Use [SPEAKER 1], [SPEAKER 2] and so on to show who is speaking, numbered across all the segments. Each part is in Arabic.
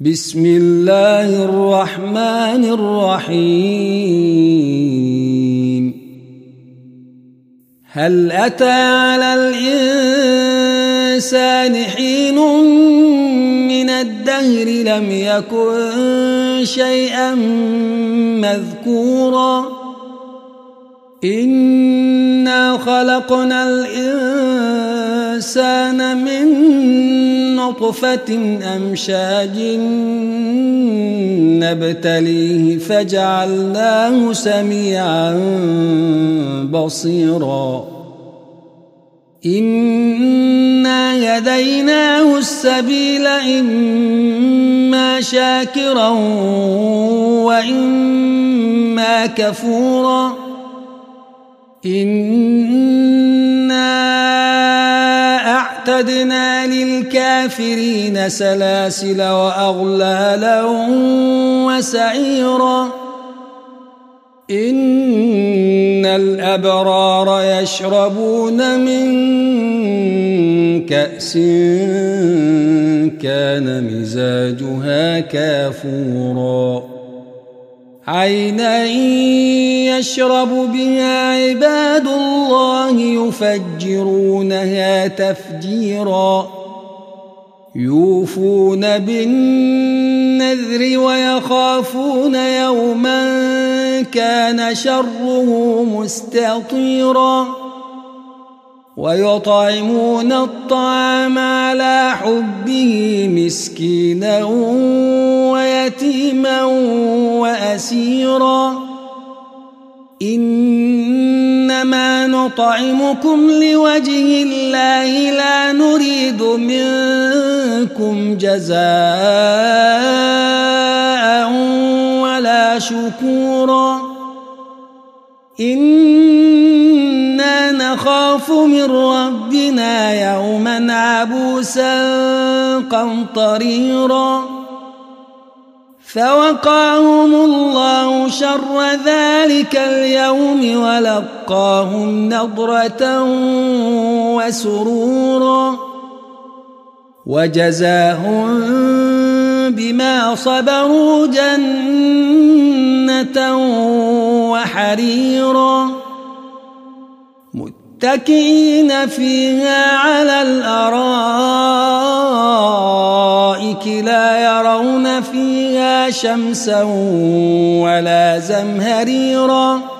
[SPEAKER 1] بسم الله الرحمن الرحيم. هل أتى على الإنسان حين من الدهر لم يكن شيئا مذكورا؟ إنا خلقنا الإنسان من نطفة أمشاج نبتليه فجعلناه سميعا بصيرا. إنا يديناه السبيل إما شاكرا وإما كفورا. وأعتدنا للكافرين سلاسل وأغلالا وسعيرا. إن الأبرار يشربون من كأس كان مزاجها كافوراً. عينا يشرب بها عباد الله يفجرونها تفجيرا. يوفون بالنذر ويخافون يوما كان شره مستطيرا ويطعمون الطعام على حبه مسكينا ويتيما وأسيرا إنما نطعمكم لوجه الله لا نريد منكم جزاء ولا شكورا إنا نخاف من ربنا يوما عبوسا قمطريرا فوقاهم الله شر ذلك اليوم ولقاهم نضرة وسرورا وجزاهم بما صبروا جنة وحريرا. متكئين فيها على الأرائك لا يرون فيها شمسا ولا زمهريرا.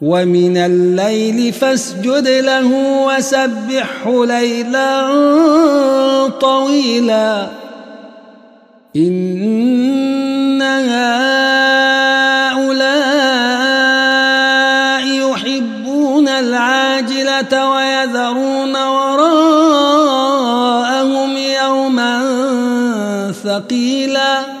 [SPEAKER 1] ومن الليل فاسجد له وسبحه ليلا طويلا. إن هؤلاء يحبون العاجلة ويذرون وراءهم يوما ثقيلا.